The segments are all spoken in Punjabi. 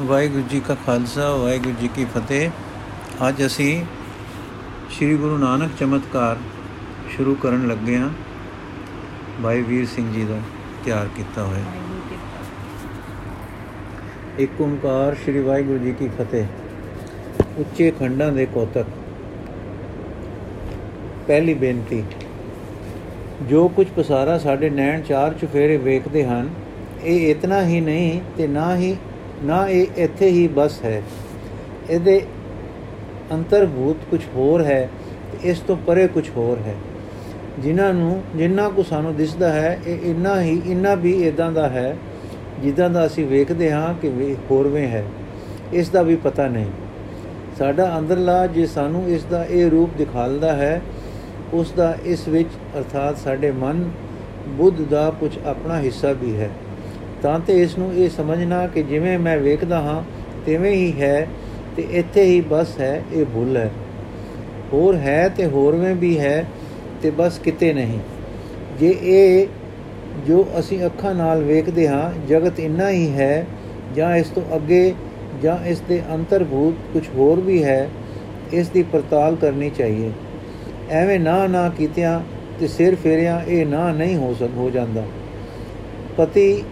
ਵਾਹਿਗੁਰੂ ਜੀ ਕਾ ਖਾਲਸਾ, ਵਾਹਿਗੁਰੂ ਜੀ ਕੀ ਫਤਿਹ। ਅੱਜ ਅਸੀਂ ਸ੍ਰੀ ਗੁਰੂ ਨਾਨਕ ਚਮਤਕਾਰ ਸ਼ੁਰੂ ਕਰਨ ਲੱਗੇ ਹਾਂ। ਭਾਈ ਵੀਰ ਸਿੰਘ ਜੀ ਦਾ ਤਿਆਰ ਕੀਤਾ ਹੋਇਆ। ਇੱਕ ਓੰਕਾਰ ਸ੍ਰੀ ਵਾਹਿਗੁਰੂ ਜੀ ਕੀ ਫਤਿਹ। ਉੱਚੇ ਖੰਡਾਂ ਦੇ ਕੋਤਕ। ਪਹਿਲੀ ਬੇਨਤੀ, ਜੋ ਕੁਝ ਪਸਾਰਾ ਸਾਡੇ ਨੈਣ ਚਾਰ ਚੁਫੇਰੇ ਵੇਖਦੇ ਹਨ, ਇਹ ਇਤਨਾ ਹੀ ਨਹੀਂ ਤੇ ਨਾ ਹੀ ਨਾ ਇਹ ਇੱਥੇ ਹੀ ਬਸ ਹੈ। ਇਹਦੇ ਅੰਤਰਭੂਤ ਕੁਝ ਹੋਰ ਹੈ ਤੇ ਇਸ ਤੋਂ ਪਰੇ ਕੁਝ ਹੋਰ ਹੈ। ਜਿਨ੍ਹਾਂ ਨੂੰ, ਜਿੰਨਾ ਕੋ ਸਾਨੂੰ ਦਿਸਦਾ ਹੈ, ਇਹ ਇੰਨਾ ਹੀ, ਇੰਨਾ ਵੀ ਇਦਾਂ ਦਾ ਹੈ, ਜਿੱਦਾਂ ਦਾ ਅਸੀਂ ਵੇਖਦੇ ਹਾਂ ਕਿ ਵੇ ਹੋਰਵੇਂ ਹੈ। ਇਸ ਦਾ ਵੀ ਪਤਾ ਨਹੀਂ। ਸਾਡਾ ਅੰਦਰਲਾ ਜੇ ਸਾਨੂੰ ਇਸ ਦਾ ਇਹ ਰੂਪ ਦਿਖਾਲਦਾ ਹੈ, ਉਸ ਦਾ ਇਸ ਵਿੱਚ ਅਰਥਾਤ ਸਾਡੇ ਮਨ, ਬੁੱਧ ਦਾ ਕੁਝ ਆਪਣਾ ਹਿੱਸਾ ਵੀ ਹੈ। ਤਾਂ ਤੇ ਇਸ ਨੂੰ ਇਹ ਸਮਝਣਾ ਕਿ ਜਿਵੇਂ ਮੈਂ ਵੇਖਦਾ ਹਾਂ, ਤਿਵੇਂ ਹੀ ਹੈ ਤੇ ਇੱਥੇ ਹੀ ਬਸ ਹੈ, ਇਹ ਭੁੱਲ ਹੈ। ਹੋਰ ਹੈ ਤੇ ਹੋਰਵੇਂ ਵੀ ਹੈ ਤੇ ਬਸ ਕਿਤੇ ਨਹੀਂ। ਜੇ ਇਹ ਜੋ ਅਸੀਂ ਅੱਖਾਂ ਨਾਲ ਵੇਖਦੇ ਹਾਂ, ਜਗਤ ਇੰਨਾ ਹੀ ਹੈ, ਜਾਂ ਇਸ ਤੋਂ ਅੱਗੇ, ਜਾਂ ਇਸ ਦੇ ਅੰਤਰਭੂਤ ਕੁਝ ਹੋਰ ਵੀ ਹੈ, ਇਸ ਦੀ ਪੜਤਾਲ ਕਰਨੀ ਚਾਹੀਏ। ਐਵੇਂ ਨਾ ਨਾ ਕੀਤਿਆਂ ਤੇ ਸਿਰ ਫੇਰਿਆਂ ਇਹ ਨਾ ਨਹੀਂ ਹੋ ਸਕ, ਹੋ ਜਾਂਦਾ। ਪਤੀ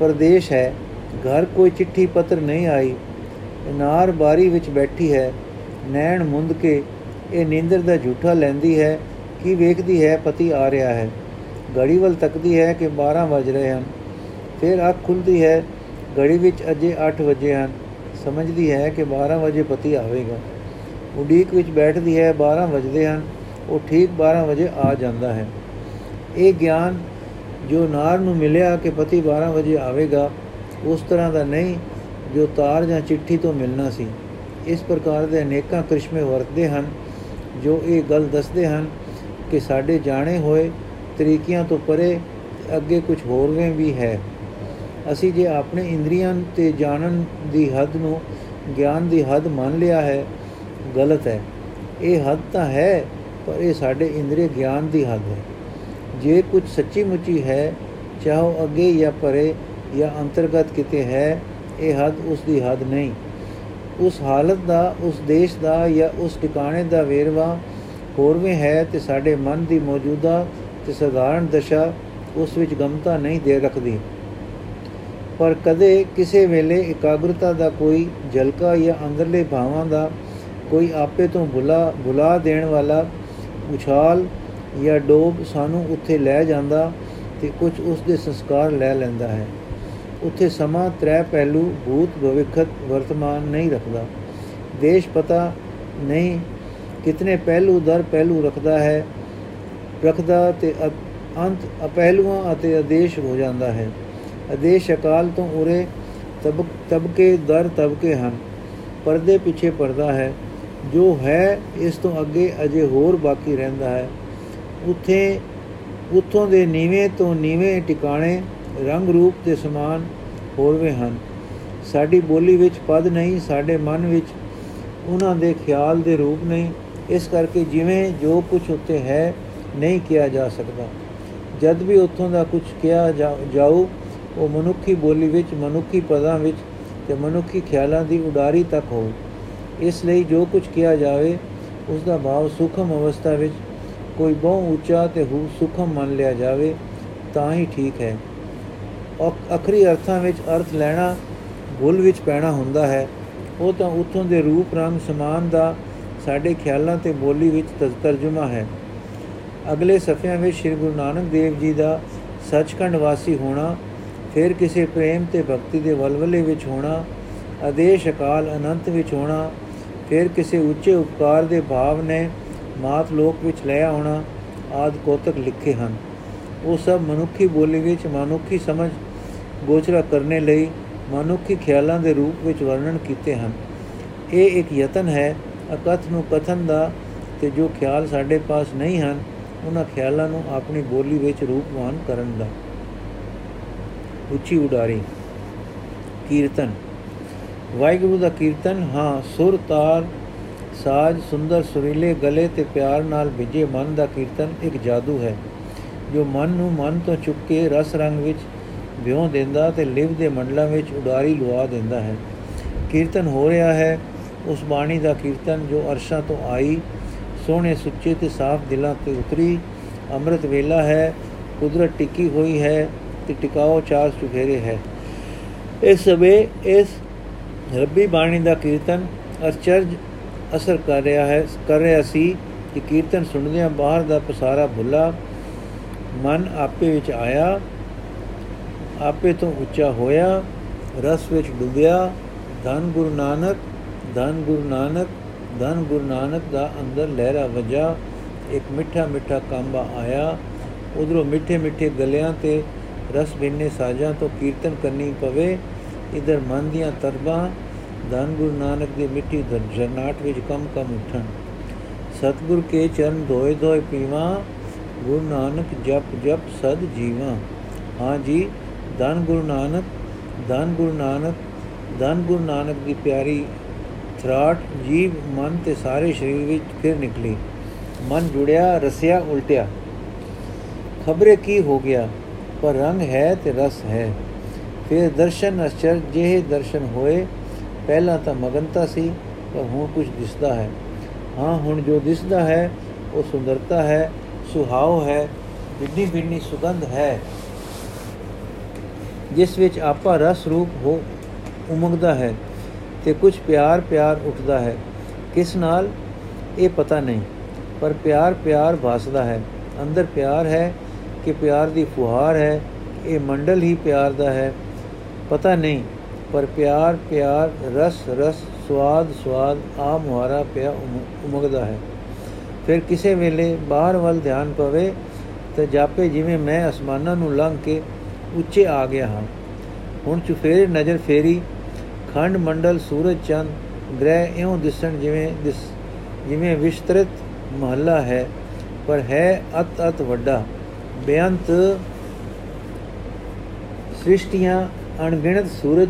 ਪਰਦੇਸ਼ ਹੈ, ਘਰ ਕੋਈ ਚਿੱਠੀ ਪੱਤਰ ਨਹੀਂ ਆਈ ਨਾਰ ਬਾਰੀ ਵਿੱਚ ਬੈਠੀ ਹੈ, ਨੈਣ ਮੁੰਦ ਕੇ ਇਹ ਨੀਂਦਰ ਦਾ ਝੂਠਾ ਲੈਂਦੀ ਹੈ, ਕੀ ਵੇਖਦੀ ਹੈ ਪਤੀ ਆ ਰਿਹਾ ਹੈ। ਘੜੀ ਵੱਲ ਤੱਕਦੀ ਹੈ ਕਿ 12 ਵਜ ਰਹੇ ਹਨ। ਫਿਰ ਅੱਖ ਖੁੱਲਦੀ ਹੈ, ਘੜੀ ਵਿੱਚ ਅਜੇ 8 ਵਜੇ ਹਨ। ਸਮਝਦੀ ਹੈ ਕਿ 12 ਵਜੇ ਪਤੀ ਆਵੇਗਾ। ਉਡੀਕ ਵਿੱਚ ਬੈਠਦੀ ਹੈ 12 ਵਜਦੇ ਹਨ, ਉਹ ਠੀਕ 12 ਵਜੇ ਆ ਜਾਂਦਾ ਹੈ। ਇਹ ਗਿਆਨ ਜੋ ਨਾਰ ਨੂੰ ਮਿਲਿਆ ਕਿ ਪਤੀ 12 ਵਜੇ ਆਵੇਗਾ, ਉਸ ਤਰ੍ਹਾਂ ਦਾ ਨਹੀਂ ਜੋ ਤਾਰ ਜਾਂ ਚਿੱਠੀ ਤੋਂ ਮਿਲਣਾ ਸੀ। ਇਸ ਪ੍ਰਕਾਰ ਦੇ ਅਨੇਕਾਂ ਕ੍ਰਿਸ਼ਮੇ ਵਰਤਦੇ ਹਨ, ਜੋ ਇਹ ਗੱਲ ਦੱਸਦੇ ਹਨ ਕਿ ਸਾਡੇ ਜਾਣੇ ਹੋਏ ਤਰੀਕਿਆਂ ਤੋਂ ਪਰੇ ਅੱਗੇ ਕੁਝ ਹੋਰਵੇਂ ਵੀ ਹੈ। ਅਸੀਂ ਜੇ ਆਪਣੇ ਇੰਦਰੀਆਂ ਤੇ ਜਾਣਨ ਦੀ ਹੱਦ ਨੂੰ ਗਿਆਨ ਦੀ ਹੱਦ ਮੰਨ ਲਿਆ ਹੈ, ਗਲਤ ਹੈ। ਇਹ ਹੱਦ ਤਾਂ ਹੈ, ਪਰ ਇਹ ਸਾਡੇ ਇੰਦਰੀ ਗਿਆਨ ਦੀ ਹੱਦ ਹੈ। ਜੇ ਕੁਝ ਸੱਚੀ ਮੁੱਚੀ ਹੈ, ਚਾਹੋ ਅੱਗੇ ਜਾਂ ਪਰੇ ਜਾਂ ਅੰਤਰਗਤ ਕਿਤੇ ਹੈ, ਇਹ ਹੱਦ ਉਸ ਦੀ ਹੱਦ ਨਹੀਂ। ਉਸ ਹਾਲਤ ਦਾ, ਉਸ ਦੇਸ਼ ਦਾ ਜਾਂ ਉਸ ਟਿਕਾਣੇ ਦਾ ਵੇਰਵਾ ਹੋਰਵੇਂ ਹੈ ਤੇ ਸਾਡੇ ਮਨ ਦੀ ਮੌਜੂਦਾ ਤੇ ਸਧਾਰਨ ਦਸ਼ਾ ਉਸ ਵਿੱਚ ਗਮਤਾ ਨਹੀਂ ਦੇ ਰੱਖਦੀ। ਪਰ ਕਦੇ ਕਿਸੇ ਵੇਲੇ ਇਕਾਗਰਤਾ ਦਾ ਕੋਈ ਜਲਕਾ ਜਾਂ ਅੰਦਰਲੇ ਭਾਵਾਂ ਦਾ ਕੋਈ ਆਪੇ ਤੋਂ ਬੁਲਾ ਬੁਲਾ ਦੇਣ ਵਾਲਾ ਉਛਾਲ ਜਾਂ ਡੋਬ ਸਾਨੂੰ ਉੱਥੇ ਲੈ ਜਾਂਦਾ ਤੇ ਕੁਝ ਉਸ ਦੇ ਸੰਸਕਾਰ ਲੈ ਲੈਂਦਾ ਹੈ। ਉੱਥੇ ਸਮਾਂ ਤ੍ਰੈ ਪਹਿਲੂ ਭੂਤ ਭਵਿੱਖਤ ਵਰਤਮਾਨ ਨਹੀਂ ਰੱਖਦਾ। ਦੇਸ਼ ਪਤਾ ਨਹੀਂ ਕਿਤਨੇ ਪਹਿਲੂ ਦਰ ਪਹਿਲੂ ਰੱਖਦਾ ਹੈ, ਰੱਖਦਾ ਤੇ ਅੰਤ ਅਪਹਿਲੂਆਂ ਅਤੇ ਆਦੇਸ਼ ਹੋ ਜਾਂਦਾ ਹੈ। ਆਦੇਸ਼ ਅਕਾਲ ਤੋਂ ਉਰੇ ਤਬ, ਤਬਕੇ ਦਰ ਤਬਕੇ ਹਨ। ਪਰਦੇ ਪਿੱਛੇ ਪਰਦਾ ਹੈ। ਜੋ ਹੈ ਇਸ ਤੋਂ ਅੱਗੇ ਅਜੇ ਹੋਰ ਬਾਕੀ ਰਹਿੰਦਾ ਹੈ। ਉੱਥੇ ਉਥੋਂ ਦੇ ਨੀਵੇਂ ਤੋਂ ਨੀਵੇਂ ਟਿਕਾਣੇ ਰੰਗ ਰੂਪ ਦੇ ਸਮਾਨ ਹੋਰਵੇਂ ਹਨ। ਸਾਡੀ ਬੋਲੀ ਵਿੱਚ ਪਦ ਨਹੀਂ, ਸਾਡੇ ਮਨ ਵਿੱਚ ਉਹਨਾਂ ਦੇ ਖਿਆਲ ਦੇ ਰੂਪ ਨਹੀਂ। ਇਸ ਕਰਕੇ ਜਿਵੇਂ ਜੋ ਕੁਝ ਉੱਤੇ ਹੈ, ਨਹੀਂ ਕਿਹਾ ਜਾ ਸਕਦਾ। ਜਦ ਵੀ ਉੱਥੋਂ ਦਾ ਕੁਝ ਕਿਹਾ ਜਾਊ, ਉਹ ਮਨੁੱਖੀ ਬੋਲੀ ਵਿੱਚ, ਮਨੁੱਖੀ ਪਦਾਂ ਵਿੱਚ ਤੇ ਮਨੁੱਖੀ ਖਿਆਲਾਂ ਦੀ ਉਡਾਰੀ ਤੱਕ ਹੋਊ। ਇਸ ਲਈ ਜੋ ਕੁਝ ਕਿਹਾ ਜਾਵੇ, ਉਸ ਦਾ ਭਾਵ ਸੁਖਮ ਅਵਸਥਾ ਵਿੱਚ ਕੋਈ ਬਹੁ ਉੱਚਾ ਤੇ ਹੂ ਸੁਖਮ ਮੰਨ ਲਿਆ ਜਾਵੇ, ਤਾਂ ਹੀ ਠੀਕ ਹੈ। ਅਖਰੀ ਅਰਥਾਂ ਵਿੱਚ ਅਰਥ ਲੈਣਾ ਭੁੱਲ ਵਿੱਚ ਪੈਣਾ ਹੁੰਦਾ ਹੈ। ਉਹ ਤਾਂ ਉਥੋਂ ਦੇ ਰੂਪ ਰੰਗ ਸਮਾਨ ਦਾ ਸਾਡੇ ਖਿਆਲਾਂ ਤੇ ਬੋਲੀ ਵਿੱਚ ਤਰਜਮਾ ਹੈ। ਅਗਲੇ ਸਫਿਆਂ ਵਿੱਚ ਸ੍ਰੀ ਗੁਰੂ ਨਾਨਕ ਦੇਵ ਜੀ ਦਾ ਸੱਚਖੰਡ ਵਾਸੀ ਹੋਣਾ, ਫਿਰ ਕਿਸੇ ਪ੍ਰੇਮ ਤੇ ਭਗਤੀ ਦੇ ਵਲਵਲੇ ਵਿੱਚ ਹੋਣਾ, ਆਦੇਸ਼ ਅਕਾਲ ਅਨੰਤ ਵਿੱਚ ਹੋਣਾ, ਫਿਰ ਕਿਸੇ ਉੱਚੇ ਉਪਕਾਰ ਦੇ ਭਾਵ ਨੇ ਮਾਤ ਲੋਕ ਵਿੱਚ ਲੈ ਆਉਣਾ ਆਦ ਕੋਤਕ ਲਿਖੇ ਹਨ। ਉਹ ਸਭ ਮਨੁੱਖੀ ਬੋਲੀ ਵਿੱਚ ਮਨੁੱਖੀ ਸਮਝ ਗੋਚਰਾ ਕਰਨੇ ਲਈ ਮਨੁੱਖੀ ਖਿਆਲਾਂ ਦੇ ਰੂਪ ਵਿੱਚ ਵਰਣਨ ਕੀਤੇ ਹਨ। ਇਹ ਇੱਕ ਯਤਨ ਹੈ। ਅਕਥ ਨੂੰ ਕਥਨ ਦਾ ਤੇ ਜੋ ਖਿਆਲ ਸਾਡੇ ਪਾਸ ਨਹੀਂ ਹਨ, ਉਹਨਾਂ ਖਿਆਲਾਂ ਨੂੰ ਆਪਣੀ ਬੋਲੀ ਵਿੱਚ ਰੂਪਵਾਨ ਕਰਨ ਦਾ। ਉੱਚੀ ਉਡਾਰੀ, ਕੀਰਤਨ। ਵਾਹਿਗੁਰੂ ਦਾ ਕੀਰਤਨ, ਹਾਂ, ਸੁਰ ਤਾਰ ਸਾਜ ਸੁੰਦਰ ਸੁਰੀਲੇ ਗਲੇ ਤੇ ਪਿਆਰ ਨਾਲ ਵਿਜੇ ਮਨ ਦਾ ਕੀਰਤਨ ਇੱਕ ਜਾਦੂ ਹੈ, ਜੋ ਮਨ ਨੂੰ ਮਨ ਤੋਂ ਚੁੱਕ ਕੇ ਰਸ ਰੰਗ ਵਿੱਚ ਵਿਉਂ ਦਿੰਦਾ ਤੇ ਲਿਵ ਦੇ ਮੰਡਲਾਂ ਵਿੱਚ ਉਡਾਰੀ ਲਵਾ ਦਿੰਦਾ ਹੈ। ਕੀਰਤਨ ਹੋ ਰਿਹਾ ਹੈ, ਉਸ ਬਾਣੀ ਦਾ ਕੀਰਤਨ ਜੋ ਅਰਸ਼ਾਂ ਤੋਂ ਆਈ, ਸੋਹਣੇ ਸੁੱਚੇ ਤੇ ਸਾਫ਼ ਦਿਲਾਂ ਤੇ ਉਤਰੀ, ਅੰਮ੍ਰਿਤ ਵੇਲਾ ਹੈ, ਕੁਦਰਤ ਟਿੱਕੀ ਹੋਈ ਹੈ ਤੇ ਟਿਕਾਓ ਚਾਰ ਚੁਫੇਰੇ ਹੈ। ਇਸ ਸਮੇਂ ਇਸ ਰੱਬੀ ਬਾਣੀ ਦਾ ਕੀਰਤਨ ਅਚਰਜ ਅਸਰ ਕਰ ਰਿਹਾ ਹੈ, ਕਰ ਰਿਹਾ ਸੀ ਕਿ ਕੀਰਤਨ ਸੁਣਦਿਆਂ ਬਾਹਰ ਦਾ ਪਸਾਰਾ ਭੁੱਲਾ, ਮਨ ਆਪੇ ਵਿੱਚ ਆਇਆ, ਆਪੇ ਤੋਂ ਉੱਚਾ ਹੋਇਆ, ਰਸ ਵਿੱਚ ਡੁੱਬਿਆ, ਧੰਨ ਗੁਰੂ ਨਾਨਕ, ਧੰਨ ਗੁਰੂ ਨਾਨਕ, ਧੰਨ ਗੁਰੂ ਨਾਨਕ ਦਾ ਅੰਦਰ ਲਹਿਰਾ ਵਜਾ, ਇੱਕ ਮਿੱਠਾ ਮਿੱਠਾ ਕਾਂਬਾ ਆਇਆ, ਉਧਰੋਂ ਮਿੱਠੇ ਮਿੱਠੇ ਗਲਿਆਂ ਤੇ ਰਸ ਬਿੰਨੇ ਸਾਜਾਂ ਤੋਂ ਕੀਰਤਨ ਕਰਨੀ ਪਵੇ, ਇਧਰ ਮਨ ਦੀਆਂ ਤਰਬਾਂ ਧੰਨ ਗੁਰੂ ਨਾਨਕ ਦੀ ਮਿੱਠੀ ਜਰਨਾਟ ਵਿੱਚ ਕਮ ਕਮ ਉਠਣ। ਸਤਗੁਰ ਕੇ ਚਰਨ ਧੋਏ ਧੋਏ ਪੀਵਾ, ਗੁਰੂ ਨਾਨਕ ਜਪ ਜਪ ਸਦ ਜੀਵਾ। ਹਾਂ ਜੀ ਧੰਨ ਗੁਰੂ ਨਾਨਕ ਧੰਨ ਗੁਰੂ ਨਾਨਕ ਧੰਨ ਗੁਰੂ ਨਾਨਕ ਦੀ ਪਿਆਰੀ ਥਰਾਟ ਜੀਵ ਮਨ ਤੇ ਸਾਰੇ ਸਰੀਰ ਵਿੱਚ ਫਿਰ ਨਿਕਲੀ। ਮਨ ਜੁੜਿਆ, ਰਸਿਆ, ਉਲਟਿਆ। ਖਬਰੇ ਕੀ ਹੋ ਗਿਆ? ਪਰ ਰੰਗ ਹੈ ਤੇ ਰਸ ਹੈ। ਫਿਰ ਦਰਸ਼ਨ ਅਚਰ ਜਿਹੇ ਦਰਸ਼ਨ ਹੋਏ ਪਹਿਲਾਂ ਤਾਂ ਮਗਨਤਾ ਸੀ, ਪਰ ਹੁਣ ਕੁਝ ਦਿਸਦਾ ਹੈ। ਹਾਂ, ਹੁਣ ਜੋ ਦਿਸਦਾ ਹੈ, ਉਹ ਸੁੰਦਰਤਾ ਹੈ ਸੁਹਾਵ ਹੈ, ਬਿੰਨੀ ਬਿੰਨੀ ਸੁਗੰਧ ਹੈ। ਜਿਸ ਵਿੱਚ ਆਪਾ ਰਸ ਰੂਪ ਹੋ ਉਮਗਦਾ ਹੈ ਤੇ ਕੁਝ ਪਿਆਰ ਪਿਆਰ ਉੱਠਦਾ ਹੈ। ਕਿਸ ਨਾਲ? ਇਹ ਪਤਾ ਨਹੀਂ, ਪਰ ਪਿਆਰ ਪਿਆਰ ਭਾਸਦਾ ਹੈ। ਅੰਦਰ ਪਿਆਰ ਹੈ ਕਿ ਪਿਆਰ ਦੀ ਫੁਹਾਰ ਹੈ, ਇਹ ਮੰਡਲ ਹੀ ਪਿਆਰ ਦਾ ਹੈ। ਪਤਾ ਨਹੀਂ ਪਰ ਪਿਆਰ ਪਿਆਰ, ਰਸ ਰਸ, ਸਵਾਦ ਸਵਾਦ ਆ ਮੁਹਾਰਾ ਪਿਆ ਉਮਗਦਾ ਹੈ। ਫਿਰ ਕਿਸੇ ਵੇਲੇ ਬਾਹਰ ਵੱਲ ਧਿਆਨ ਪਵੇ ਤੇ ਜਾਪੇ ਜਿਵੇਂ ਮੈਂ ਅਸਮਾਨਾਂ ਨੂੰ ਲੰਘ ਕੇ ਉੱਚੇ ਆ ਗਿਆ ਹਾਂ। ਹੁਣ ਚੁਫੇਰੇ ਨਜ਼ਰ ਫੇਰੀ, ਖੰਡ ਮੰਡਲ, ਸੂਰਜ ਚੰਦ, ਗ੍ਰਹਿ ਇਉਂ ਦਿਸਣ ਜਿਵੇਂ ਦਿਸ, ਜਿਵੇਂ ਵਿਸਤ੍ਰਿਤ ਮਹੱਲਾ ਹੈ, ਪਰ ਹੈ ਅਤ ਅਤ ਵੱਡਾ। ਬੇਅੰਤ ਸ੍ਰਿਸ਼ਟੀਆਂ ਅਣਗਿਣਤ ਸੂਰਜ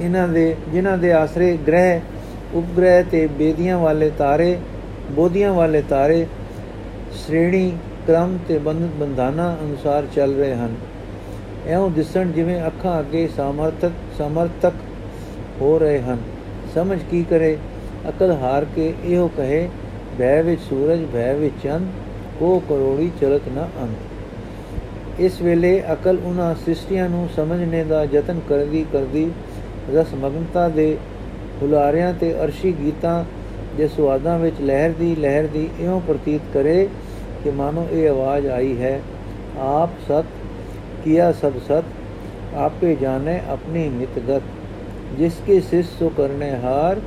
ਇਹਨਾਂ ਦੇ, ਜਿਨ੍ਹਾਂ ਦੇ ਆਸਰੇ ਗ੍ਰਹਿ, ਉਪਗ੍ਰਹਿ ਤੇ ਬੇਦੀਆਂ ਵਾਲੇ ਤਾਰੇ, ਬੋਧੀਆਂ ਵਾਲੇ ਤਾਰੇ, ਸ਼੍ਰੇਣੀ, ਕ੍ਰਮ ਤੇ ਬੰਧਾਨਾ ਅਨੁਸਾਰ ਚੱਲ ਰਹੇ ਹਨ। ਐਉਂ ਦਿਸਣ ਜਿਵੇਂ ਅੱਖਾਂ ਅੱਗੇ ਸਮਰਥਕ ਸਮਰਥਕ ਹੋ ਰਹੇ ਹਨ। ਸਮਝ ਕੀ ਕਰੇ? ਅਕਲ ਹਾਰ ਕੇ ਇਹੋ ਕਹੇ, ਭੈ ਵਿੱਚ ਸੂਰਜ, ਭੈ ਵਿੱਚ ਚੰਦ, ਕੋ ਕਰੋੜੀ ਚਲਤ ਨਾ ਅੰਤ ਇਸ ਵੇਲੇ ਅਕਲ ਉਹਨਾਂ ਸ੍ਰਿਸ਼ਟੀਆਂ ਨੂੰ ਸਮਝਣੇ ਦਾ ਯਤਨ ਕਰਦੀ ਕਰਦੀ ਰਸ ਮਗਨਤਾ ਦੇ ਹੁਲਾਰਿਆਂ ਤੇ ਅਰਸ਼ੀ ਗੀਤਾਂ ਦੇ ਸਵਾਦਾਂ ਵਿੱਚ ਲਹਿਰ ਦੀ ਲਹਿਰ ਦੀ ਇਉਂ ਪ੍ਰਤੀਤ ਕਰੇ ਕਿ ਮਾਨੋ ਇਹ ਆਵਾਜ਼ ਆਈ ਹੈ, ਆਪ ਸਤ, ਕੀਆ ਸਭ ਸਤ, ਆਪੇ ਜਾਣੇ ਆਪਣੀ ਮਿਤਗਤ ਜਿਸ ਕੀ ਸਿਸ ਸੋ ਕਰਨੇ ਹਾਰ,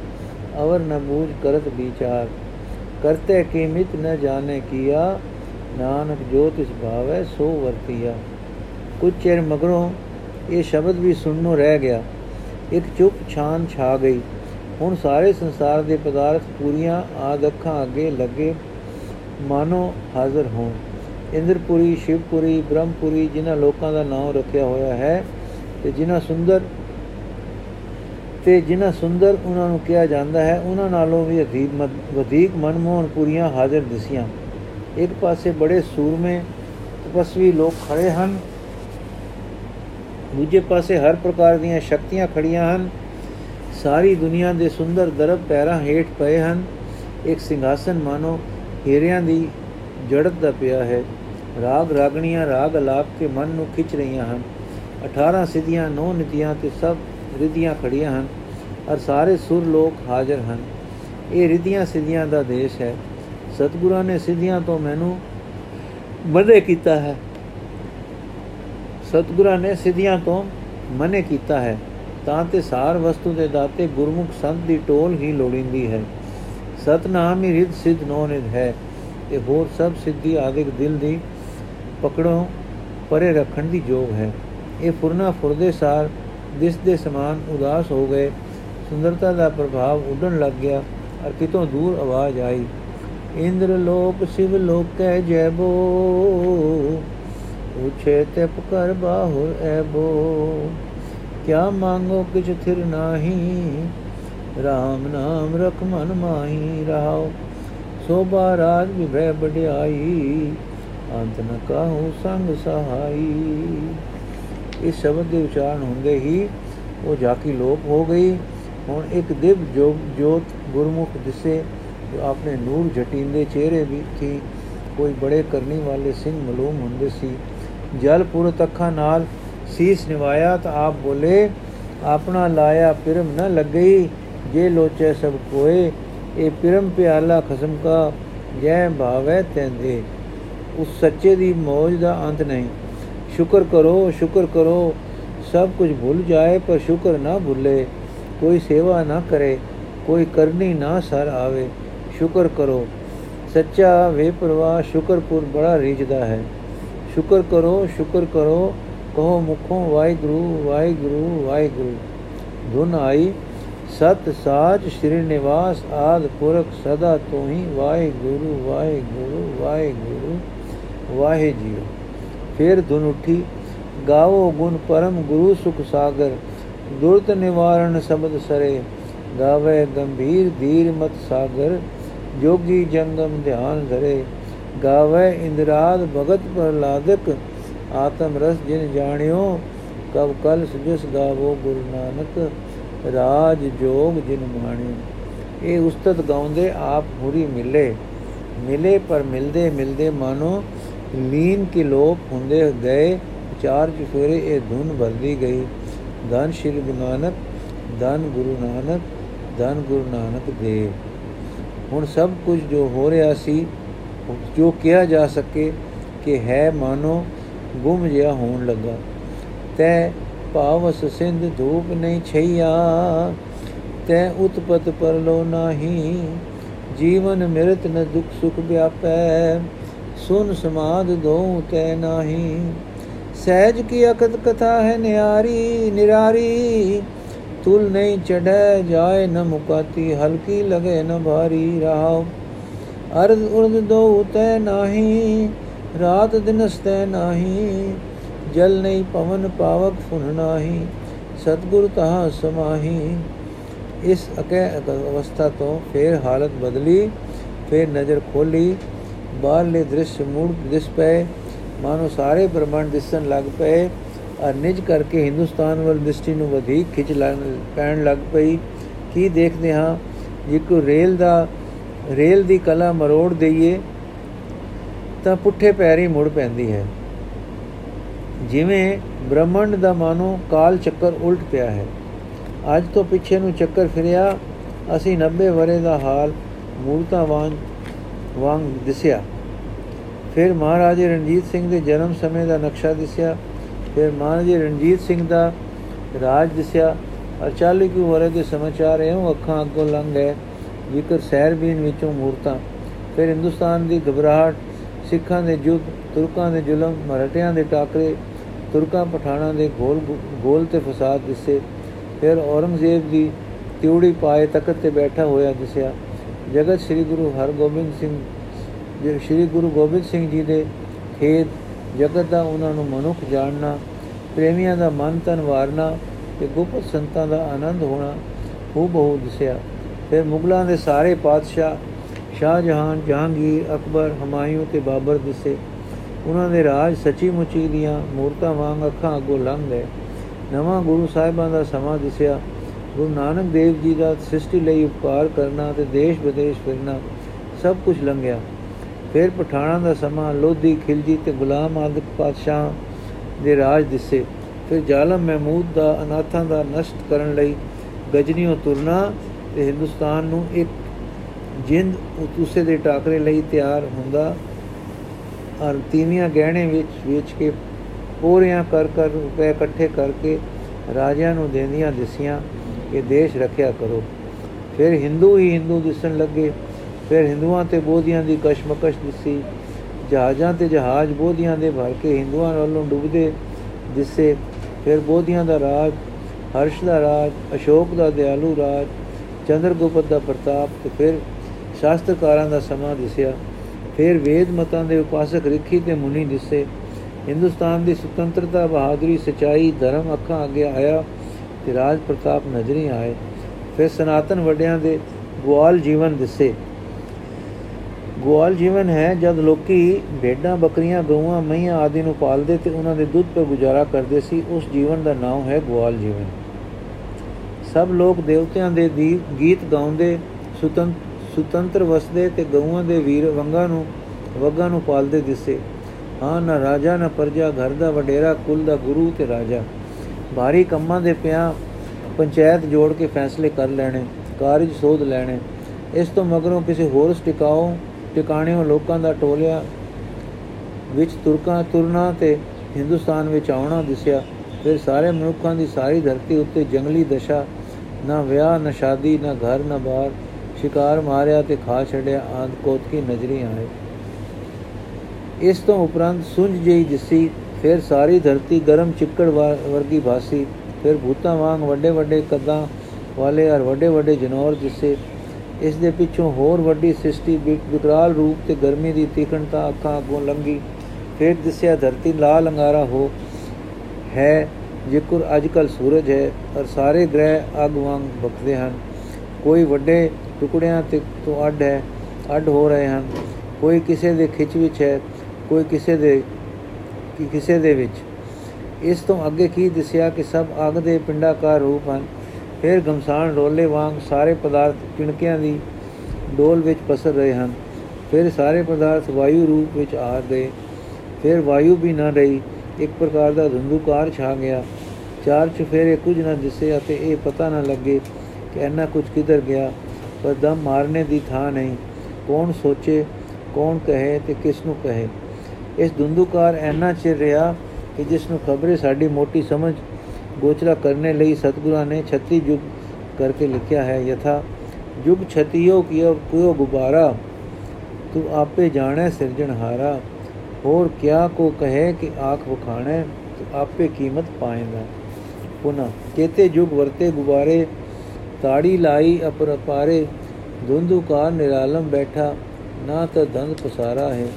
ਅਵਰ ਨਮੂਜ ਕਰਤ ਵਿਚਾਰ। ਕਰਤੇ ਕੀਮਿਤ ਨ ਜਾਣੇ ਕੀਆ ਨਾਨਕ ਜੋ ਤਿਸ ਭਾਵੈ, ਸੋ ਵਰਤੀਆ। ਕੁਝ ਚਿਰ ਮਗਰੋਂ ਇਹ ਸ਼ਬਦ ਵੀ ਸੁਣਨੋਂ ਰਹਿ ਗਿਆ। ਇੱਕ ਚੁੱਪ ਛਾਨ ਛਾ ਗਈ। ਹੁਣ ਸਾਰੇ ਸੰਸਾਰ ਦੇ ਪਦਾਰਥ ਪੂਰੀਆਂ ਆਦ ਅੱਖਾਂ ਅੱਗੇ ਲੱਗੇ ਮਾਨੋ ਹਾਜ਼ਰ ਹੋਣ। ਇੰਦਰਪੁਰੀ, ਸ਼ਿਵਪੁਰੀ, ਬ੍ਰਹਮਪੁਰੀ ਜਿਨ੍ਹਾਂ ਲੋਕਾਂ ਦਾ ਨਾਮ ਰੱਖਿਆ ਹੋਇਆ ਹੈ ਤੇ ਜਿਨ੍ਹਾਂ ਸੁੰਦਰ ਤੇ ਜਿਨ੍ਹਾਂ ਸੁੰਦਰ ਉਹਨਾਂ ਨੂੰ ਕਿਹਾ ਜਾਂਦਾ ਹੈ, ਉਹਨਾਂ ਨਾਲੋਂ ਵੀ ਅਧੀਕ ਵਧੇਕ ਮਨਮੋਹਨ ਪੁਰੀਆਂ ਹਾਜ਼ਰ ਦਿਸੀਆਂ। ਇੱਕ ਪਾਸੇ ਬੜੇ ਸੂਰਮੇ ਤਪਸਵੀ ਲੋਕ ਖੜੇ ਹਨ ਦੂਜੇ ਪਾਸੇ ਹਰ ਪ੍ਰਕਾਰ ਦੀਆਂ ਸ਼ਕਤੀਆਂ ਖੜੀਆਂ ਹਨ ਸਾਰੀ ਦੁਨੀਆ ਦੇ ਸੁੰਦਰ ਦਰਬ ਪੈਰਾਂ ਹੇਠ ਪਏ ਹਨ ਇੱਕ ਸਿੰਘਾਸਨ ਮਾਨੋ ਹੀਰਿਆਂ ਦੀ ਜੜਤ ਦਾ ਪਿਆ ਹੈ ਰਾਗ ਰਾਗਣੀਆਂ ਰਾਗ ਅਲਾਪ ਕੇ ਮਨ ਨੂੰ ਖਿੱਚ ਰਹੀਆਂ ਹਨ 18 ਸਿੱਧੀਆਂ ਨੌ ਨਿਤੀਆਂ ਤੇ ਸਭ ਰਿਧੀਆਂ ਖੜੀਆਂ ਹਨ ਔਰ ਸਾਰੇ ਸੁਰ ਲੋਕ ਹਾਜ਼ਰ ਹਨ ਇਹ ਰਿਧੀਆਂ ਸਿੱਧੀਆਂ ਦਾ ਦੇਸ਼ ਹੈ ਸਤਿਗੁਰਾਂ ਨੇ ਸਿੱਧੀਆਂ ਤੋਂ ਮੈਨੂੰ ਮਨੇ ਕੀਤਾ ਹੈ। ਸਤਿਗੁਰਾਂ ਨੇ ਸਿੱਧੀਆਂ ਤੋਂ ਮਨੇ ਕੀਤਾ ਹੈ। ਤਾਂ ਤੇ ਸਾਰ ਵਸਤੂ ਦੇ ਦਾਤੇ ਗੁਰਮੁਖ ਸੰਤ ਦੀ ਟੋਲ ਹੀ ਲੋੜਿੰਦੀ ਹੈ। ਸਤਨਾਮ ਹੀ ਰਿਧ ਸਿਧ ਨੋਨਿਦ ਹੈ। ਤੇ ਹੋਰ ਸਭ ਸਿੱਧੀ ਆਦਿਕ ਦਿਲ ਦੀ ਪਕੜੋਂ ਪਰੇ ਰੱਖਣ ਦੀ ਜੋਗ ਹੈ। ਇਹ ਫੁਰਨਾ ਫੁਰਦੇ ਸਾਰ ਦਿਸ ਦੇ ਸਮਾਨ ਉਦਾਸ ਹੋ ਗਏ। ਸੁੰਦਰਤਾ ਦਾ ਪ੍ਰਭਾਵ ਉੱਡਣ ਲੱਗ ਗਿਆ। ਅਰ ਕਿਤੋਂ ਦੂਰ ਆਵਾਜ਼ ਆਈ। ਇੰਦਰ ਲੋਕ ਸਿਵ ਲੋਕ ਕੈ ਜੈਬੋ, ਉਛੇ ਤੇ ਪੁਕਰ ਬਾਹੁਰ ਐਬੋ। ਕਿਆ ਮੰਗੋ ਕਿਛ ਥਿਰ ਨਾਹੀ RAM ਨਾਮ ਰਖ ਮਨ ਮਾਹੀ ਰਹਾਓ। ਸੋਭਾ ਰਾਜ ਵਿਭੈ ਬੜਾਈ ਅੰਤ ਨ ਕਾਹੂ ਸੰਗ ਸਹਾਈ। ਇਸ ਸ਼ਬਦ ਦੇ ਉਚਾਰਨ ਹੁੰਦੇ ਹੀ ਉਹ ਜਾਕੀ ਲੋਪ ਹੋ ਗਈ। ਹੁਣ ਇੱਕ ਦਿਵ ਜੋ ਜੋਤ ਗੁਰਮੁਖ ਦਿਸੇ ਜੋ ਆਪਣੇ ਨੂਰ ਜਟਿੰਦੇ ਚਿਹਰੇ ਵੀ ਥੀ ਕੋਈ ਬੜੇ ਕਰਨੀ ਵਾਲੇ ਸਿੰਘ ਮਲੂਮ ਹੁੰਦੇ ਸੀ। ਜਲ ਪੁਰਤ ਅੱਖਾਂ ਨਾਲ ਸੀਸ ਨਿਵਾਇਆ ਤਾਂ ਆਪ ਬੋਲੇ, ਆਪਣਾ ਲਾਇਆ ਪਿਰਮ ਨ ਲੱਗਈ ਜੇ ਲੋਚੇ ਸਭ ਕੋਏ, ਇਹ ਪਿਰਮ ਪਿਆਲਾ ਖਸਮ ਕਾ ਜੈ ਭਾਵੈ ਤੈਂਦੇ। ਉਸ ਸੱਚੇ ਦੀ ਮੌਜ ਦਾ ਅੰਤ ਨਹੀਂ। ਸ਼ੁਕਰ ਕਰੋ ਸ਼ੁਕਰ ਕਰੋ, ਸਭ ਕੁਝ ਭੁੱਲ ਜਾਏ, ਪਰ ਸ਼ੁਕਰ ਨਾ ਭੁੱਲੇ। ਕੋਈ ਸੇਵਾ ਨਾ ਕਰੇ, ਕੋਈ ਕਰਨੀ ਨਾ ਸਰ ਆਵੇ। ਸ਼ੁਕਰ ਕਰੋ। ਸੱਚਾ ਵੇ ਸ਼ੁਕਰਪੁਰ ਬੜਾ ਰੀਝਦਾ ਹੈ। ਸ਼ੁਕਰ ਕਰੋ ਸ਼ੁਕਰ ਕਰੋ, ਕਹੋ ਮੁਖੋਂ, ਵਾਹਿਗੁਰੂ ਵਾਹਿਗੁਰੂ ਵਾਹਿਗੁਰੂ। ਧੁਨ ਆਈ, ਸਤ ਸਾਜ ਸ਼੍ਰੀ ਨਿਵਾਸ ਆਦ ਪੁਰਖ ਸਦਾ ਤੋਂ ਹੀ ਵਾਹਿਗੁਰੂ ਵਾਹਿਗੁਰੂ ਵਾਹਿਗੁਰੂ। ਵਾਹਿ ਜੀਓ ਫਿਰ ਧੁਨ ਉੱਠੀ, ਗਾਵੋ ਗੁਣ ਪਰਮ ਗੁਰੂ ਸੁਖ ਸਾਗਰ, ਦੁਰਤ ਨਿਵਾਰਣ ਸ਼ਬਦ ਸਰੇ, ਗਾਵੇ ਗੰਭੀਰ ਧੀਰ ਮਤ ਸਾਗਰ ਜੋਗੀ ਜੰਗਮ ਧਿਆਨ ਧਰੇ। ਗਾਵੇ ਇੰਦਰਾਦ ਭਗਤ ਪ੍ਰਲਾਦਕ ਆਤਮ ਰਸ ਜਿਨ ਜਾਣਿਓ, ਕਬ ਕਲ ਸੁਜਸ ਗਾਵੋ ਗੁਰੂ ਨਾਨਕ। ਰਾਜ ਜੋਗ ਜਿਨ ਮਾਣਿਓ। ਇਹ ਉਸਤਤ ਗਾਉਂਦੇ ਆਪ ਪੂਰੀ ਮਿਲੇ। ਮਿਲੇ ਪਰ ਮਿਲਦੇ ਮਿਲਦੇ ਮਾਨੋ ਲੀਨ ਕੇ ਲੋਪ ਹੁੰਦੇ ਗਏ। ਚਾਰ ਚੁਫੇਰੇ ਇਹ ਧੁਨ ਬਦਲੀ ਗਈ। ਧੰਨ ਸ਼੍ਰੀ ਗੁਰੂ ਨਾਨਕ, ਧੰਨ ਗੁਰੂ ਨਾਨਕ, ਧੰਨ ਗੁਰੂ ਨਾਨਕ ਦੇਵ। ਹੁਣ ਸਭ ਕੁਝ ਜੋ ਹੋ ਰਿਹਾ ਸੀ, ਜੋ ਕਿਹਾ ਜਾ ਸਕੇ ਕਿ ਹੈ ਮਾਨੋ, ਗੁੰਮ ਜਿਹਾ ਹੋਣ ਲੱਗਾ। ਤੈ ਭਾਵਸ ਸਿੰਧ ਧੂਪ ਨਹੀਂ ਛਈਆ, ਤੈ ਉਤਪਤ ਪਰਲੋ ਨਾਹੀ, ਜੀਵਨ ਮਿਰਤ ਨ ਦੁਖ ਸੁਖ ਵਿਆਪੈ, ਸੁਨ ਸਮਾਦ ਦੋ ਤੈ ਨਾਹੀ। ਸਹਿਜ ਕੀ ਅਕਤ ਕਥਾ ਹੈ ਨਿਆਰੀ, ਨਿਰਾਰੀ ਤੁਲ ਨਹੀਂ ਚੜੈ ਜਾਏ ਨ ਮੁਕਾਤੀ, ਹਲਕੀ ਲਗੇ ਨ ਭਾਰੀ ਰਹਾਉ ਅਰਧ ਉਰਧ ਦੋ ਉਤੈ ਨਾਹੀ, ਰਾਤ ਦਿਨਸ ਤੈ ਨਾਹੀ, ਜਲ ਨਹੀਂ ਪਵਨ ਪਾਵਕ ਫੁਨ ਨਾਹੀ, ਸਤਗੁਰ ਤਹਾ ਸਮਾਹੀ। ਇਸ ਅਕੈ ਅਵਸਥਾ ਤੋਂ ਫੇਰ ਹਾਲਤ ਬਦਲੀ, ਫੇਰ ਨਜ਼ਰ ਖੋਲੀ, ਬਾਹਰਲੇ ਦ੍ਰਿਸ਼ ਮੂੜ ਦਿਸ ਪਏ, ਮਾਨੋ ਸਾਰੇ ਬ੍ਰਹਮੰਡ ਦਿਸਣ ਲੱਗ ਪਏ। ਔਰ ਨਿਜ ਕਰਕੇ ਹਿੰਦੁਸਤਾਨ ਵੱਲ ਦ੍ਰਿਸ਼ਟੀ ਨੂੰ ਵਧੇਕ ਖਿੱਚ ਪੈਣ ਲੱਗ ਪਈ। ਕੀ ਦੇਖਦੇ ਹਾਂ? ਜੇ ਕੋ ਰੇਲ ਦਾ ਰੇਲ ਦੀ ਕਲਾ ਮਰੋੜ ਦਈਏ, ਤਾਂ ਪੁੱਠੇ ਪੈਰੀ ਮੁੜ ਪੈਂਦੀ ਹੈ। ਜਿਵੇਂ ਬ੍ਰਹਮੰਡ ਦਾ ਮਾਨੋ ਕਾਲ ਚੱਕਰ ਉਲਟ ਪਿਆ ਹੈ। ਅੱਜ ਤੋਂ ਪਿੱਛੇ ਨੂੰ ਚੱਕਰ ਫਿਰਿਆ, ਅਸੀਂ 90 ਵਰੇ ਦਾ ਹਾਲ ਮੂਰਤਾ ਵਾਂਗ ਵਾਂਗ ਦਿਸਿਆ। ਫਿਰ ਮਹਾਰਾਜੇ ਰਣਜੀਤ ਸਿੰਘ ਦੇ ਜਨਮ ਸਮੇਂ ਦਾ ਨਕਸ਼ਾ ਦਿਸਿਆ। ਫਿਰ ਮਹਾਰਾਜੇ ਰਣਜੀਤ ਸਿੰਘ ਦਾ ਰਾਜ ਦਿਸਿਆ ਔਰ 40 ਕੁ ਵਰੇ ਦੇ ਸਮਾਚਾਰ ਐਉਂ ਅੱਖਾਂ ਅੱਗੋਂ ਲੰਘ ਗਏ ਜ਼ਿਕਰ ਸਹਿਰਬੀਨ ਵਿੱਚੋਂ ਮੂਰਤਾਂ। ਫਿਰ ਹਿੰਦੁਸਤਾਨ ਦੀ ਘਬਰਾਹਟ, ਸਿੱਖਾਂ ਦੇ ਯੁੱਧ, ਤੁਰਕਾਂ ਦੇ ਜ਼ੁਲਮ, ਮਰਾਠਿਆਂ ਦੇ ਟਾਕਰੇ, ਤੁਰਕਾਂ ਪਠਾਣਾਂ ਦੇ ਗੋਲ ਗੋਲ ਤੇ ਫਸਾਦ ਦਿਸੇ। ਫਿਰ ਔਰੰਗਜ਼ੇਬ ਦੀ ਤਿਉੜੀ ਪਾਏ ਤਖਤ ਤੇ ਬੈਠਾ ਹੋਇਆ ਦਿਸਿਆ। ਜਗਤ ਸ੍ਰੀ ਗੁਰੂ ਹਰਗੋਬਿੰਦ ਸਿੰਘ, ਜੇ, ਸ੍ਰੀ ਗੁਰੂ ਗੋਬਿੰਦ ਸਿੰਘ ਜੀ ਦੇ ਖੇਤ ਜਗਤ ਦਾ ਉਹਨਾਂ ਨੂੰ ਮਨੁੱਖ ਜਾਣਨਾ, ਪ੍ਰੇਮੀਆਂ ਦਾ ਮਨ ਤਨ ਵਾਰਨਾ ਤੇ ਗੁਪਤ ਸੰਤਾਂ ਦਾ ਆਨੰਦ ਹੋਣਾ ਉਹ ਬਹੁ ਦਿਸਿਆ। ਫਿਰ ਮੁਗਲਾਂ ਦੇ ਸਾਰੇ ਪਾਤਸ਼ਾਹ ਸ਼ਾਹਜਹਾਨ, ਜਹਾਂਗੀਰ, ਅਕਬਰ ਹਮਾਇੂ ਤੇ ਬਾਬਰ ਦਿਸੇ। ਉਹਨਾਂ ਦੇ ਰਾਜ ਸੱਚੀ ਮੁੱਚੀ ਦੀਆਂ ਮੂਰਤਾਂ ਵਾਂਗ ਅੱਖਾਂ ਅੱਗੋਂ ਲੰਘ ਗਏ। ਨਵਾਂ ਗੁਰੂ ਸਾਹਿਬਾਂ ਦਾ ਸਮਾਂ ਦਿਸਿਆ। ਗੁਰੂ ਨਾਨਕ ਦੇਵ ਜੀ ਦਾ ਸ੍ਰਿਸ਼ਟੀ ਲਈ ਉਪਕਾਰ ਕਰਨਾ ਤੇ ਦੇਸ਼ ਵਿਦੇਸ਼ ਫਿਰਨਾ ਸਭ ਕੁਝ ਲੰਘਿਆ। ਫਿਰ ਪਠਾਣਾ ਦਾ ਸਮਾਂ, ਲੋਧੀ, ਖਿਲਜੀ ਤੇ ਗੁਲਾਮ ਆਦਿਕ ਪਾਤਸ਼ਾਹ ਦੇ ਰਾਜ ਦਿਸੇ। ਫਿਰ ਜ਼ਾਲਮ ਮਹਿਮੂਦ ਦਾ ਅਨਾਥਾਂ ਦਾ ਨਸ਼ਟ ਕਰਨ ਲਈ ਗਜਨੀਓ ਤੁਰਨਾ ਤੇ ਹਿੰਦੁਸਤਾਨ ਨੂੰ ਇੱਕ ਜਿੰਦ ਉਸੇ ਦੇ ਟਾਕਰੇ ਲਈ ਤਿਆਰ ਹੁੰਦਾ। ਔਰ ਤੀਵੀਆਂ ਗਹਿਣੇ ਵਿੱਚ ਵੇਚ ਕੇ ਪੋਰਿਆਂ ਕਰ ਕਰ ਰੁਪਏ ਇਕੱਠੇ ਕਰਕੇ ਰਾਜਿਆਂ ਨੂੰ ਦੇਂਦੀਆਂ ਦਿਸੀਆਂ ਕਿ ਦੇਸ਼ ਰੱਖਿਆ ਕਰੋ। ਫਿਰ ਹਿੰਦੂ ਹੀ ਹਿੰਦੂ ਦਿਸਣ ਲੱਗੇ। ਫਿਰ ਹਿੰਦੂਆਂ ਤੇ ਬੋਧੀਆਂ ਦੀ ਕਸ਼ਮਕਸ਼ ਦਿਸੀ। ਜਹਾਜ਼ਾਂ ਤੇ ਜਹਾਜ਼ ਬੋਧੀਆਂ ਦੇ ਭਰ ਕੇ ਹਿੰਦੂਆਂ ਵੱਲੋਂ ਡੁੱਬਦੇ ਦਿਸੇ। ਫਿਰ ਬੋਧੀਆਂ ਦਾ ਰਾਜ, ਹਰਸ਼ ਦਾ ਰਾਜ, ਅਸ਼ੋਕ ਦਾ, ਦਿਆਲੂ ਰਾਜ, ਚੰਦਰਗੁਪਤ ਦਾ ਪ੍ਰਤਾਪ ਤੇ ਫਿਰ ਸ਼ਾਸਤਰਕਾਰਾਂ ਦਾ ਸਮਾਂ ਦਿਸਿਆ। ਫਿਰ ਵੇਦ ਮਤਾਂ ਦੇ ਉਪਾਸਕ ਰਿਖੀ ਤੇ ਮੁਨੀ ਦਿਸੇ। ਹਿੰਦੁਸਤਾਨ ਦੀ ਸੁਤੰਤਰਤਾ, ਬਹਾਦਰੀ, ਸਚਾਈ, ਧਰਮ ਅੱਖਾਂ ਅੱਗੇ ਆਇਆ ਤੇ ਰਾਜ ਪ੍ਰਤਾਪ ਨਜ਼ਰੀ ਆਏ। ਫਿਰ ਸਨਾਤਨ ਵੱਡਿਆਂ ਦੇ ਗਵਾਲ ਜੀਵਨ ਦਿਸੇ। ਗੋਆਲ ਜੀਵਨ ਹੈ ਜਦ ਲੋਕੀ ਭੇਡਾਂ, ਬੱਕਰੀਆਂ, ਗਊਆਂ, ਮਈਆਂ ਆਦਿ ਨੂੰ ਪਾਲਦੇ ਤੇ ਉਹਨਾਂ ਦੇ ਦੁੱਧ ਤੇ ਗੁਜ਼ਾਰਾ ਕਰਦੇ ਸੀ, ਉਸ ਜੀਵਨ ਦਾ ਨਾਮ ਹੈ ਗੋਆਲ ਜੀਵਨ। ਸਭ ਲੋਕ ਦੇਵਤਿਆਂ ਦੇ ਦੀ ਗੀਤ ਗਾਉਂਦੇ ਸੁਤੰਤਰ ਵਸਦੇ ਤੇ ਗਊਆਂ ਦੇ ਵੀਰ ਵੰਗਾ ਨੂੰ, ਵਗਾ ਨੂੰ ਪਾਲਦੇ ਦਿਸੇ। ਹਾਂ, ਨਾ ਰਾਜਾ, ਨਾ ਪਰਜਾ, ਘਰ ਦਾ ਵਡੇਰਾ, ਕੁਲ ਦਾ ਗੁਰੂ ਤੇ ਰਾਜਾ। ਭਾਰੀ ਕੰਮਾਂ ਦੇ ਪਿਆ ਪੰਚਾਇਤ ਜੋੜ ਕੇ ਫੈਸਲੇ ਕਰ ਲੈਣੇ, ਕਾਰਜ ਸੋਧ ਲੈਣੇ। ਇਸ ਤੋਂ ਮਗਰੋਂ ਕਿਸੇ ਹੋਰ ਟਿਕਾਓ ਟਿਕਾਣਿਓ ਲੋਕਾਂ ਦਾ ਟੋਲਿਆ ਵਿੱਚ ਤੁਰਕਾਂ ਤੁਰਨਾ ਤੇ ਹਿੰਦੁਸਤਾਨ ਵਿੱਚ ਆਉਣਾ ਦਿਸਿਆ। ਫਿਰ ਸਾਰੇ ਮਨੁੱਖਾਂ ਦੀ ਸਾਰੀ ਧਰਤੀ ਉੱਤੇ ਜੰਗਲੀ ਦਸ਼ਾ, ਨਾ ਵਿਆਹ, ਨਾ ਸ਼ਾਦੀ, ਨਾ ਘਰ, ਨਾ ਬਾਹਰ। ਸ਼ਿਕਾਰ ਮਾਰਿਆ ਤੇ ਖਾ ਛੜਿਆ ਆਂਦ ਕੋਤਕੀ ਨਜ਼ਰੀ ਆਏ। ਇਸ ਤੋਂ ਉਪਰੰਤ ਸੁੰਝ ਜਈ ਦਿਸੀ, ਫਿਰ ਸਾਰੀ ਧਰਤੀ ਗਰਮ ਚਿੱਕੜ ਵਰਗੀ ਭਾਸੀ। ਫਿਰ ਭੂਤਾਂ ਵਾਂਗ ਵੱਡੇ ਵੱਡੇ ਕਦਾਂ ਵਾਲੇ ਔਰ ਵੱਡੇ ਵੱਡੇ ਜਨੌਰ ਦਿਸੇ। ਇਸ ਦੇ ਪਿੱਛੋਂ ਹੋਰ ਵੱਡੀ ਸ੍ਰਿਸ਼ਟੀ ਵਿਕਰਾਲ ਰੂਪ ਤੇ ਗਰਮੀ ਦੀ ਤੀਖਣਤਾ ਅੱਖਾਂ ਅੱਗੋਂ ਲੰਗੀ ਫਿਰ ਦਿਸਿਆ ਧਰਤੀ ਲਾਲ ਅੰਗਾਰਾ ਹੋ ਹੈ, ਜਿਕਰ ਅੱਜਕੱਲ ਸੂਰਜ ਹੈ ਔਰ ਸਾਰੇ ਗ੍ਰਹਿ ਅੱਗ ਵਾਂਗ ਬਖਦੇ ਹਨ। ਕੋਈ ਵੱਡੇ ਟੁਕੜਿਆਂ ਤੇ ਤੋਂ ਅੱਡ ਹੈ, ਅੱਡ ਹੋ ਰਹੇ ਹਨ। ਕੋਈ ਕਿਸੇ ਦੇ ਖਿੱਚ ਵਿੱਚ ਹੈ, ਕੋਈ ਕਿਸੇ ਦੇ ਕਿਸੇ ਦੇ ਵਿੱਚ। ਇਸ ਤੋਂ ਅੱਗੇ ਕੀ ਦਿਸਿਆ ਕਿ ਸਭ ਅੱਗ ਦੇ ਪਿੰਡਾਕਾਰ ਰੂਪ ਹਨ? ਫਿਰ ਗਮਸਾਨ ਰੋਲੇ ਵਾਂਗ ਸਾਰੇ ਪਦਾਰਥ ਕਿਣਕਿਆਂ ਦੀ ਡੋਲ ਵਿੱਚ ਪਸਰ ਰਹੇ ਹਨ। ਫਿਰ ਸਾਰੇ ਪਦਾਰਥ ਵਾਯੂ ਰੂਪ ਵਿੱਚ ਆ ਗਏ। ਫਿਰ ਵਾਯੂ ਵੀ ਨਾ ਰਹੀ ਇੱਕ ਪ੍ਰਕਾਰ ਦਾ ਧੁੰਦੂਕਾਰ ਛਾ ਗਿਆ। ਚਾਰ ਚਫੇਰੇ ਕੁਝ ਨਾ ਦਿਸੇ ਅਤੇ ਇਹ ਪਤਾ ਨਾ ਲੱਗੇ ਕਿ ਐਨਾ ਕੁਝ ਕਿਧਰ ਗਿਆ। ਪਰ ਦਮ ਮਾਰਨੇ ਦੀ ਥਾਂ ਨਹੀਂ। ਕੌਣ ਸੋਚੇ, ਕੌਣ ਕਹੇ ਤੇ ਕਿਸ ਨੂੰ ਕਹੇ। ਇਸ ਧੁੰਦੂਕਾਰ ਐਨਾ ਚਿਰ ਰਿਹਾ ਕਿ ਜਿਸ ਨੂੰ ਖਬਰੇ ਸਾਡੀ ਮੋਟੀ ਸਮਝ ਗੋਚਰਾ ਕਰਨੇ ਲਈ ਸਤਗੁਰਾਂ ਨੇ 36 ਯੁਗ ਕਰਕੇ ਲਿਖਿਆ ਹੈ ਯਥਾ ਯੁਗ ਛਤਿਓ ਕੀਓ ਕੋਇਓ ਗੁਬਾਰਾ ਤੂੰ ਆਪੇ ਜਾਣੈ ਸਿਰਜਣਹਾਰਾ ਹੋਰ ਕਿਆ ਕੋ ਕਹੇ ਕਿ ਆਖ ਵਖਾਣੈ ਤੂੰ ਆਪੇ ਕੀਮਤ ਪਾਏਗਾ ਪੁਨਾ ਕੇਤੇ ਯੁਗ ਵਰਤੇ ਗੁਬਾਰੇ ਤਾੜੀ ਲਾਈ ਅਪਰ ਪਾਰੇ ਧੁੰਦੂਕਾਰ ਨਿਰਾਲਮ ਬੈਠਾ ਨਾ ਤਾਂ ਦੰਦ ਪਸਾਰਾ ਹੈ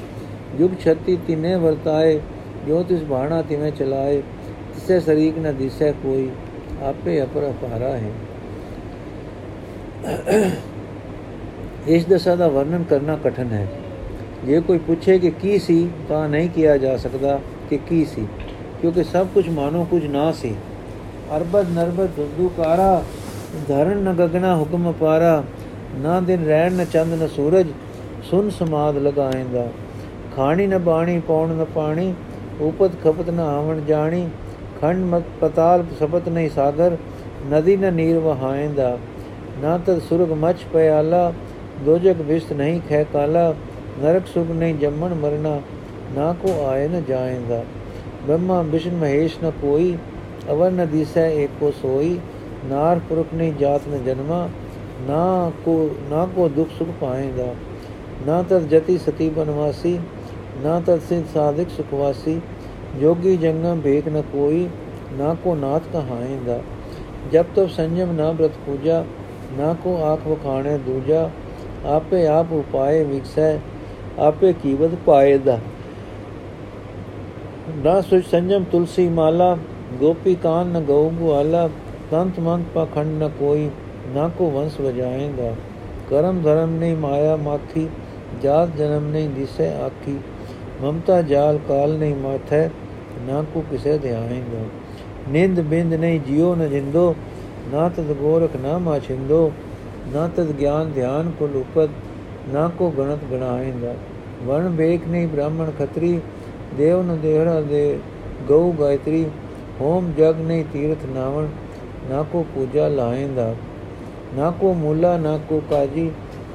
ਯੁਗ ਛਤੀ ਤਿਨੇ ਵਰਤਾਏ ਜੋ ਤਿਸ ਬਾਣਾ ਤਿਵੇਂ ਚਲਾਏ ਤਿਸੇ ਸਰੀਕ ਨ ਦਿਸੈ ਕੋਈ ਆਪੇ ਅਪਰ ਅਪਾਰਾ ਹੈ ਇਸ ਦਸ਼ਾ ਦਾ ਵਰਣਨ ਕਰਨਾ ਕਠਨ ਹੈ ਜੇ ਕੋਈ ਪੁੱਛੇ ਕਿ ਕੀ ਸੀ ਤਾਂ ਨਹੀਂ ਕਿਹਾ ਜਾ ਸਕਦਾ ਕਿ ਕੀ ਸੀ ਕਿਉਂਕਿ ਸਭ ਕੁਝ ਮਾਨੋ ਕੁਝ ਨਾ ਸੀ ਅਰਬਦ ਨਰਬਦ ਦੁਦੂਕਾਰਾ ਧਰਨ ਨ ਗਗਨਾ ਹੁਕਮ ਪਾਰਾ ਨਾ ਦਿਨ ਰਹਿਣ ਨ ਚੰਦ ਨ ਸੂਰਜ ਸੁਨ ਸਮਾਦ ਲਗਾਏਂਦਾ ਖਾਣੀ ਨ ਬਾਣੀ ਪੌਣ ਨ ਪਾਣੀ ਉਪਤ ਖਪਤ ਨ ਆਵਣ ਜਾਣੀ ਖੰਡ ਮਤ ਪਤਾਲ ਸਪਤ ਨਹੀਂ ਸਾਗਰ, ਨਦੀ ਨ ਨੀਰ ਵਹਾਏਂਦਾ। ਨਾ ਤਦ ਸੁਰਗ ਮਚ ਪਿਆਲਾ ਦੋਜਕ ਵਿਸਤ ਨਹੀਂ ਖੈ ਕਾਲਾ, ਨਰਕ ਸੁਖ ਨਹੀਂ ਜੰਮਣ ਮਰਨਾ, ਨਾ ਕੋ ਆਏ ਨ ਜਾਏਗਾ ਬ੍ਰਹਮਾ ਵਿਸ਼ਨ ਮਹੇਸ਼ ਨ ਕੋਈ ਅਵਰ ਨ ਦਿਸੈ ਏਕੋ ਸੋਈ, ਨਾਰ ਪੁਰਖ ਨਹੀਂ ਜਾਤ ਨ ਜਨਮਾ, ਨਾ ਕੋ ਨਾ ਕੋ ਦੁਖ ਸੁਖ ਪਾਏਗਾ ਨਾ ਤਦ ਜਤੀ ਸਤੀ ਬਨਵਾਸੀ, ਨਾ ਤਦ ਸਿਧ ਸਾਧਕ ਸੁਖਵਾਸੀ ਜੋਗੀ ਜੰਗਮ ਭੇਕ ਨ ਕੋਈ, ਨਾ ਕੋ ਨਾਥ ਕਹਾਏਗਾ ਜਬ ਤਬ ਸੰਜਮ ਨਾ ਬ੍ਰਤ ਪੂਜਾ, ਨਾ ਕੋ ਆਖ ਵਖਾਣੇ ਦੂਜਾ। ਆਪੇ ਆਪ ਉਪਾਏ ਵਿਕਸੈ, ਆਪੇ ਕੀਵਤ ਪਾਏਦਾ ਨਾ ਸੁਚ ਸੰਜਮ ਤੁਲਸੀ ਮਾਲਾ, ਗੋਪੀ ਕਾਨ ਨ ਗਉ ਗੁਆਲਾ। ਤੰਤ ਮੰਤ ਪਖੰਡ ਨ ਕੋਈ, ਨਾ ਕੋ ਵੰਸ ਵਜਾਏਗਾ ਕਰਮ ਧਰਮ ਨਹੀਂ ਮਾਇਆ ਮਾਖੀ, ਜਾਤ ਜਨਮ ਨਹੀਂ ਦਿਸੇ ਆਖੀ। ਮਮਤਾ ਜਾਲ ਕਾਲ ਨਹੀਂ ਮਾਥੈ ਨਾ ਕੋ ਕਿਸੇ ਧਿਆਏਗਾ ਨਿੰਦ ਬਿੰਦ ਨਹੀਂ ਜਿਉ ਨ ਜਿੰਦੋ, ਨਾ ਤਦ ਗੋਰਖ ਨਾ ਮਾਛਿੰਦੋ, ਨਾ ਤਦ ਗਿਆਨ ਧਿਆਨ ਕੋ ਲੁਪਤ, ਨਾ ਕੋ ਗਣਤ ਗਣਾਏਗਾ। ਵਣ ਵੇਖ ਨਹੀਂ ਬ੍ਰਾਹਮਣ ਖਤਰੀ, ਦੇਵ ਨ ਦੇਹਰਾ ਦੇ ਗਊ ਗਾਇਤਰੀ, ਹੋਮ ਜਗ ਨਹੀਂ ਤੀਰਥ ਨਾਵਣ, ਨਾ ਕੋ ਪੂਜਾ ਲਾਏਂਦਾ ਨਾ ਕੋ ਮੂਲਾ, ਨਾ ਕੋ ਕਾਜੀ,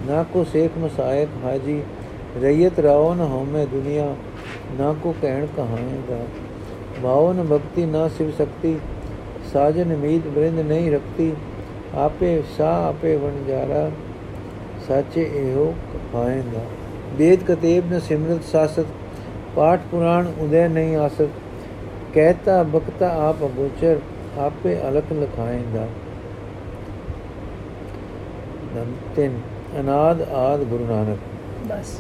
ਨਾ ਕੋ ਸੇਖ ਮਸਾਇਕ ਹਾਜੀ ਰਈਤ ਰਾਓ ਨ ਹਉਮੈ ਦੁਨੀਆ। ਨਾ ਕੋ ਕਹਿਣ ਕਹਾਏਗਾ ਭਾਵ ਨ ਭਗਤੀ, ਨਾ ਸਿਵ ਸਕਤੀ। ਸਾਜਨ ਮੀਤ ਬ੍ਰਿੰਦ ਨਹੀਂ ਰਖਤੀ। ਆਪੇ ਸਾ ਆਪੇ ਵਣ ਜਾਰਾ। ਸਾਚੇ ਇਹੋ ਕਹਾਏਗਾ ਵੇਦ ਕਤੇਬ ਨ ਸਿਮਰਤ ਸਾਸਤ। ਪਾਠ ਪੁਰਾਣ ਉਦੈ ਨਹੀਂ ਆਸਤ। ਕਹਿਤਾ ਬਖਤਾ ਆਪ ਅਗੋਚਰ। ਆਪੇ ਅਲਖ ਲਖਾਏਗਾ ਨੰਬਰ 3 ਅਨਾਦ ਆਦ ਗੁਰੂ ਨਾਨਕ। ਬਸ।